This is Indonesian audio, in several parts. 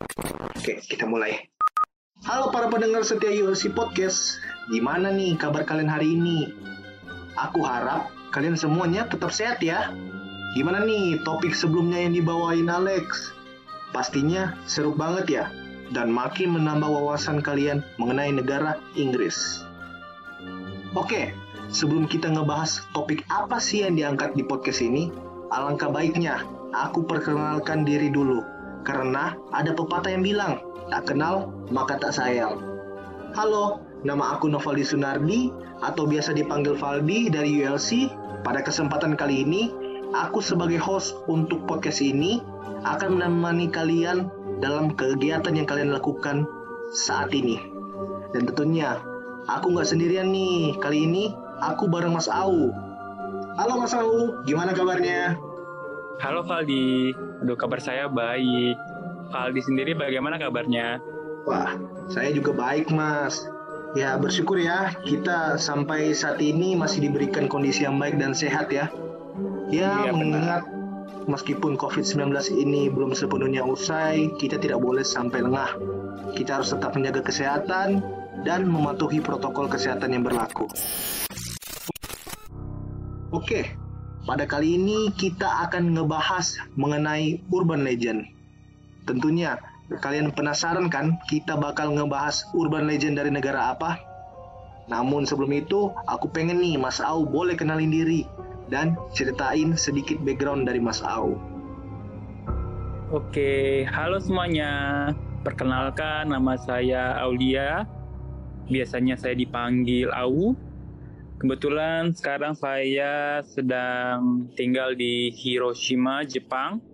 Oke, kita mulai. Halo para pendengar setia ULC Podcast. Gimana nih kabar kalian hari ini? Aku harap kalian semuanya tetap sehat ya. Gimana nih topik sebelumnya yang dibawain Alex? Pastinya seru banget ya dan makin menambah wawasan kalian mengenai negara Inggris. Oke, sebelum kita ngebahas topik apa sih yang diangkat di podcast ini, alangkah baiknya aku perkenalkan diri dulu. Karena ada pepatah yang bilang, tak kenal maka tak sayang. Halo, nama aku Novaldi Sunardi atau biasa dipanggil Valdi dari ULC. Pada kesempatan kali ini, aku sebagai host untuk podcast ini akan menemani kalian dalam kegiatan yang kalian lakukan saat ini. Dan tentunya, aku nggak sendirian nih. Kali ini, aku bareng Mas Au. Halo Mas Au, gimana kabarnya? Halo Valdi, aduh kabar saya baik. Valdi sendiri bagaimana kabarnya? Wah, saya juga baik mas. Ya bersyukur ya kita sampai saat ini masih diberikan kondisi yang baik dan sehat ya. Ya Iya, mengingat meskipun COVID-19 ini belum sepenuhnya usai, kita tidak boleh sampai lengah. Kita harus tetap menjaga kesehatan dan mematuhi protokol kesehatan yang berlaku. Oke, pada kali ini kita akan ngebahas mengenai urban legend. Tentunya kalian penasaran kan kita bakal ngebahas urban legend dari negara apa? Namun sebelum itu, aku pengen nih Mas Au boleh kenalin diri dan ceritain sedikit background dari Mas Au. Oke, halo semuanya. Perkenalkan nama saya Aulia. Biasanya saya dipanggil Au. Kebetulan sekarang saya sedang tinggal di Hiroshima, Jepang.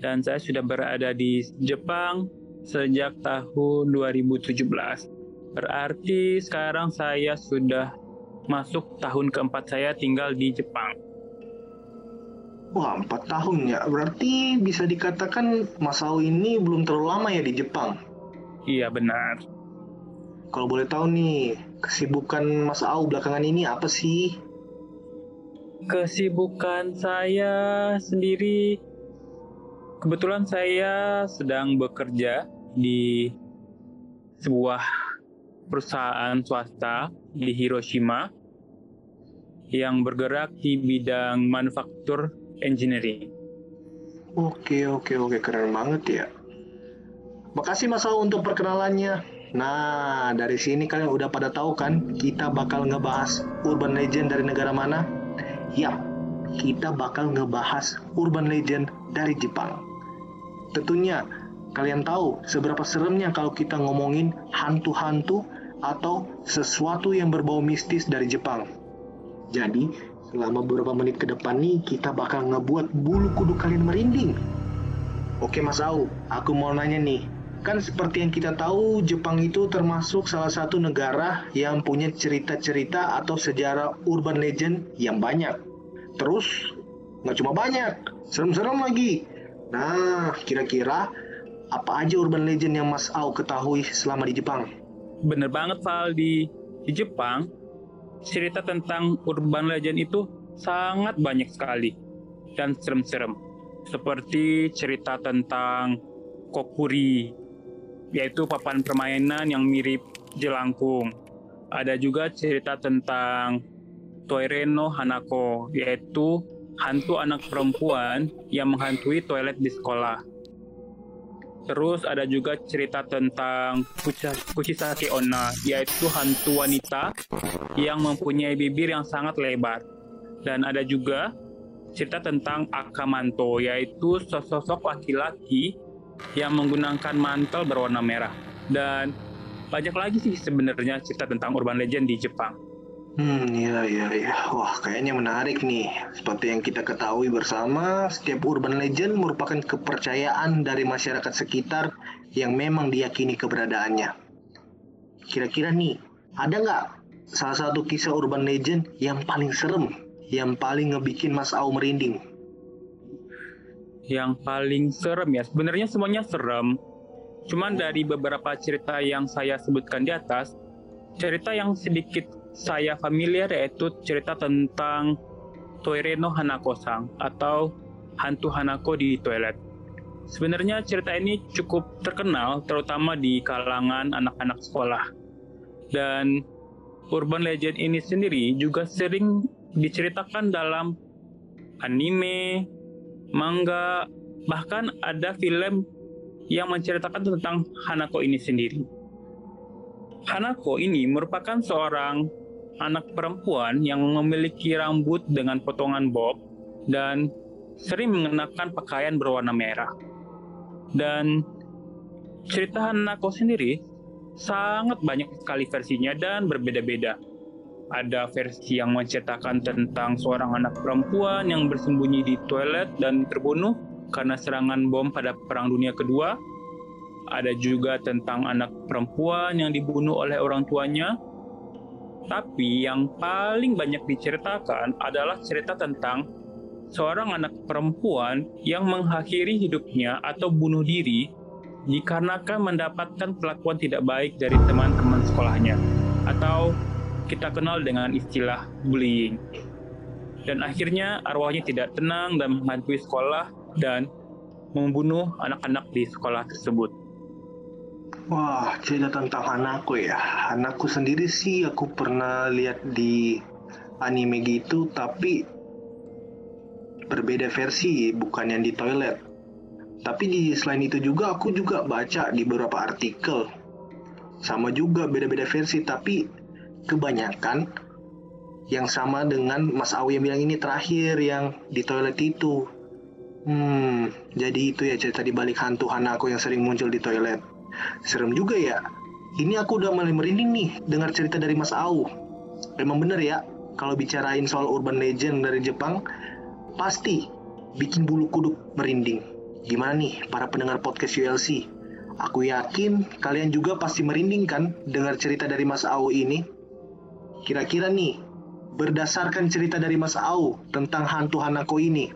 Dan saya sudah berada di Jepang sejak tahun 2017. Berarti sekarang saya sudah masuk tahun keempat saya tinggal di Jepang. Wah, empat tahun ya. Berarti bisa dikatakan Mas Au ini belum terlalu lama ya di Jepang. Iya benar. Kalau boleh tahu nih, kesibukan Mas Au belakangan ini apa sih? Kesibukan saya sendiri, kebetulan saya sedang bekerja di sebuah perusahaan swasta di Hiroshima yang bergerak di bidang manufaktur engineering. Oke, oke, oke, keren banget ya. Makasih Mas Au untuk perkenalannya. Nah, dari sini kalian udah pada tahu kan kita bakal ngebahas urban legend dari negara mana? Yap, kita bakal ngebahas urban legend dari Jepang. Tentunya kalian tahu seberapa seremnya kalau kita ngomongin hantu-hantu atau sesuatu yang berbau mistis dari Jepang. Jadi, selama beberapa menit ke depan nih kita bakal ngebuat bulu kuduk kalian merinding. Oke Mas Au, aku mau nanya nih. Kan seperti yang kita tahu, Jepang itu termasuk salah satu negara yang punya cerita-cerita atau sejarah urban legend yang banyak. Terus, nggak cuma banyak, serem-serem lagi. Nah, kira-kira apa aja urban legend yang Mas Au ketahui selama di Jepang? Bener banget Valdi, di Jepang cerita tentang urban legend itu sangat banyak sekali dan serem-serem. Seperti cerita tentang kokuri, yaitu papan permainan yang mirip jelangkung. Ada juga cerita tentang Toireno Hanako, yaitu hantu anak perempuan yang menghantui toilet di sekolah. Terus ada juga cerita tentang Kuchisake Onna, yaitu hantu wanita yang mempunyai bibir yang sangat lebar. Dan ada juga cerita tentang Akamanto, yaitu sosok laki-laki yang menggunakan mantel berwarna merah. Dan banyak lagi sih sebenarnya cerita tentang urban legend di Jepang. Hmm, iya, iya, iya. Wah, kayaknya menarik nih. Seperti yang kita ketahui bersama, setiap urban legend merupakan kepercayaan dari masyarakat sekitar yang memang diyakini keberadaannya. Kira-kira nih, ada nggak salah satu kisah urban legend yang paling serem, yang paling ngebikin Mas Au merinding? Yang paling serem ya, sebenarnya semuanya serem. Cuman dari beberapa cerita yang saya sebutkan di atas, cerita yang sedikit saya familiar yaitu cerita tentang Toireno Hanako-sang atau hantu Hanako di toilet. sebenarnya cerita ini cukup terkenal terutama di kalangan anak-anak sekolah. Dan urban legend ini sendiri juga sering diceritakan dalam anime, manga, bahkan ada film yang menceritakan tentang Hanako ini sendiri. Hanako ini merupakan seorang anak perempuan yang memiliki rambut dengan potongan bob dan sering mengenakan pakaian berwarna merah. Dan cerita Hanako sendiri sangat banyak sekali versinya dan berbeda-beda. Ada versi yang menceritakan tentang seorang anak perempuan yang bersembunyi di toilet dan terbunuh karena serangan bom pada Perang Dunia Kedua. Ada juga tentang anak perempuan yang dibunuh oleh orang tuanya. Tapi yang paling banyak diceritakan adalah cerita tentang seorang anak perempuan yang mengakhiri hidupnya atau bunuh diri dikarenakan mendapatkan perlakuan tidak baik dari teman-teman sekolahnya atau kita kenal dengan istilah bullying. Dan akhirnya arwahnya tidak tenang dan menghantui sekolah dan membunuh anak-anak di sekolah tersebut. Wah, cerita tentang anakku ya. Anakku sendiri sih aku pernah lihat di anime gitu, tapi berbeda versi, bukan yang di toilet. Tapi di selain itu juga aku juga baca di beberapa artikel. Sama juga beda-beda versi, tapi kebanyakan yang sama dengan Mas Awi yang bilang ini terakhir yang di toilet itu. Hmm, jadi itu ya cerita di balik hantu Hanako yang sering muncul di toilet. Serem juga ya. Ini aku udah mulai merinding nih dengar cerita dari Mas Au. Emang bener ya, kalau bicarain soal urban legend dari Jepang, pasti bikin bulu kuduk merinding. Gimana nih para pendengar podcast ULC? Aku yakin kalian juga pasti merinding kan dengar cerita dari Mas Au ini. Kira-kira nih, berdasarkan cerita dari Mas Au tentang hantu Hanako ini,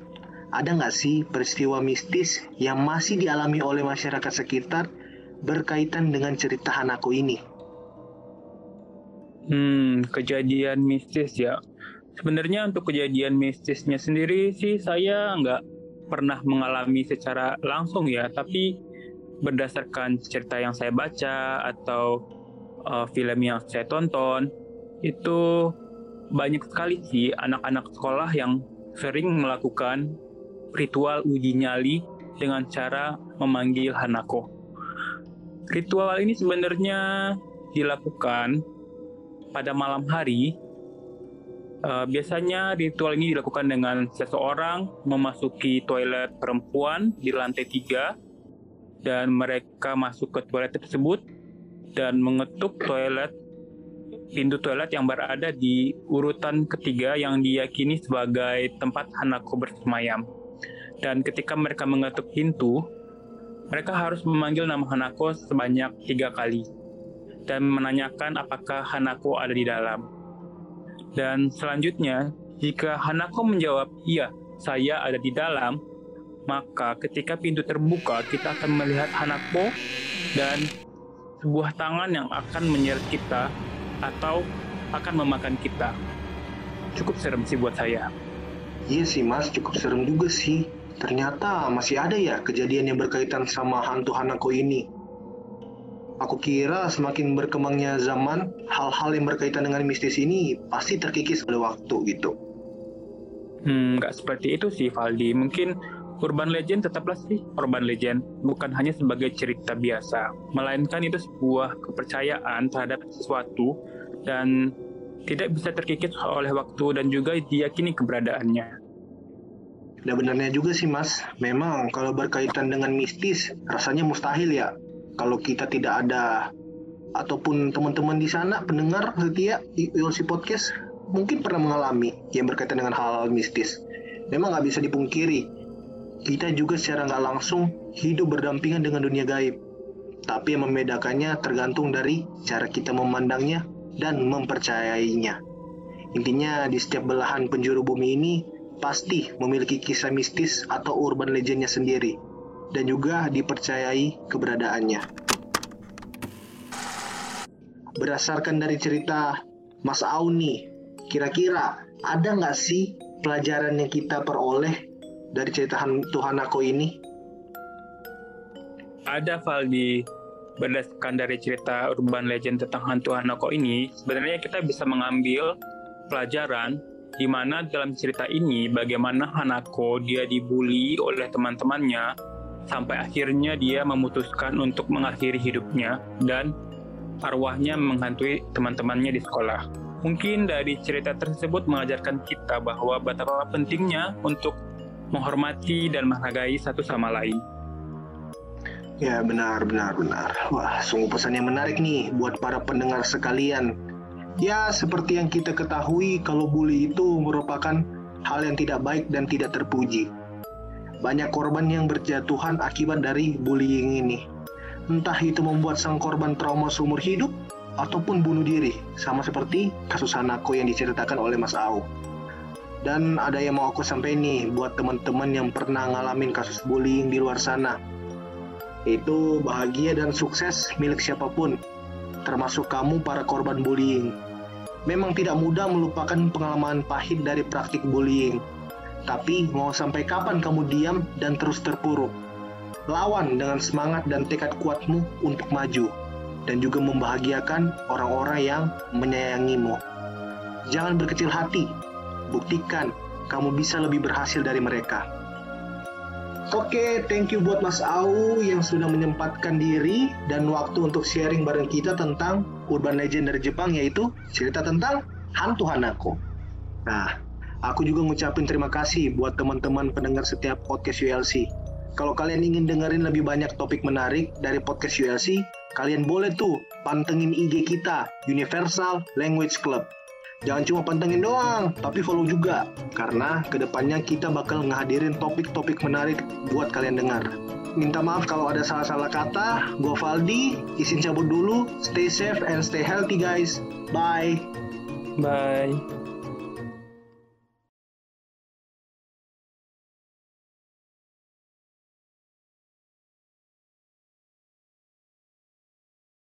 ada nggak sih peristiwa mistis yang masih dialami oleh masyarakat sekitar berkaitan dengan cerita Hanako ini? Hmm, kejadian mistis ya. Sebenarnya untuk kejadian mistisnya sendiri sih saya nggak pernah mengalami secara langsung ya, tapi berdasarkan cerita yang saya baca atau uh, film yang saya tonton itu banyak sekali sih anak-anak sekolah yang sering melakukan ritual uji nyali dengan cara memanggil Hanako. Ritual ini sebenarnya dilakukan pada malam hari Uh, biasanya ritual ini dilakukan dengan seseorang memasuki toilet perempuan di lantai tiga dan mereka masuk ke toilet tersebut dan mengetuk toilet pintu toilet yang berada di urutan ketiga yang diyakini sebagai tempat Hanako bersemayam. Dan ketika mereka mengetuk pintu, mereka harus memanggil nama Hanako sebanyak tiga kali dan menanyakan apakah Hanako ada di dalam. Dan selanjutnya, jika Hanako menjawab, iya, saya ada di dalam, maka ketika pintu terbuka, kita akan melihat Hanako dan sebuah tangan yang akan menyeret kita atau akan memakan kita. Cukup serem sih buat saya. Iya sih mas, cukup serem juga sih. Ternyata masih ada ya kejadian yang berkaitan sama hantu Hanako ini. Aku kira semakin berkembangnya zaman, hal-hal yang berkaitan dengan mistis ini pasti terkikis oleh waktu gitu. Hmm, nggak seperti itu sih Valdi. Mungkin urban legend tetaplah sih urban legend, bukan hanya sebagai cerita biasa, melainkan itu sebuah kepercayaan terhadap sesuatu dan tidak bisa terkikis oleh waktu dan juga diyakini keberadaannya. Nah benarnya juga sih mas, memang kalau berkaitan dengan mistis rasanya mustahil ya kalau kita tidak ada ataupun teman-teman di sana pendengar setia ULC Podcast mungkin pernah mengalami yang berkaitan dengan hal-hal mistis. Memang nggak bisa dipungkiri, kita juga secara nggak langsung hidup berdampingan dengan dunia gaib. Tapi yang membedakannya tergantung dari cara kita memandangnya dan mempercayainya. Intinya di setiap belahan penjuru bumi ini pasti memiliki kisah mistis atau urban legendnya sendiri dan juga dipercayai keberadaannya. Berdasarkan dari cerita Mas Auni, kira-kira ada nggak sih pelajaran yang kita peroleh dari cerita Tuhan aku ini? ada Valdi berdasarkan dari cerita urban legend tentang hantu Hanako ini, sebenarnya kita bisa mengambil pelajaran di mana dalam cerita ini bagaimana Hanako dia dibully oleh teman-temannya sampai akhirnya dia memutuskan untuk mengakhiri hidupnya dan arwahnya menghantui teman-temannya di sekolah. Mungkin dari cerita tersebut mengajarkan kita bahwa betapa pentingnya untuk menghormati dan menghargai satu sama lain. Ya benar, benar, benar. Wah, sungguh pesan yang menarik nih buat para pendengar sekalian. Ya, seperti yang kita ketahui kalau bully itu merupakan hal yang tidak baik dan tidak terpuji. Banyak korban yang berjatuhan akibat dari bullying ini. Entah itu membuat sang korban trauma seumur hidup ataupun bunuh diri, sama seperti kasus Hanako yang diceritakan oleh Mas Au. Dan ada yang mau aku sampaikan nih buat teman-teman yang pernah ngalamin kasus bullying di luar sana itu bahagia dan sukses milik siapa pun, termasuk kamu para korban bullying. Memang tidak mudah melupakan pengalaman pahit dari praktik bullying, tapi mau sampai kapan kamu diam dan terus terpuruk? Lawan dengan semangat dan tekad kuatmu untuk maju, dan juga membahagiakan orang-orang yang menyayangimu. Jangan berkecil hati, buktikan kamu bisa lebih berhasil dari mereka. Oke, thank you buat Mas Au yang sudah menyempatkan diri dan waktu untuk sharing bareng kita tentang urban legend dari Jepang yaitu cerita tentang hantu Hanako. Nah, aku juga ngucapin terima kasih buat teman-teman pendengar setiap podcast ULC. Kalau kalian ingin dengerin lebih banyak topik menarik dari podcast ULC, kalian boleh tuh pantengin IG kita, Universal Language Club. Jangan cuma pantengin doang, tapi follow juga. Karena ke depannya kita bakal ngehadirin topik-topik menarik buat kalian dengar. Minta maaf kalau ada salah-salah kata. Gue Valdi, izin cabut dulu. Stay safe and stay healthy guys. Bye. Bye.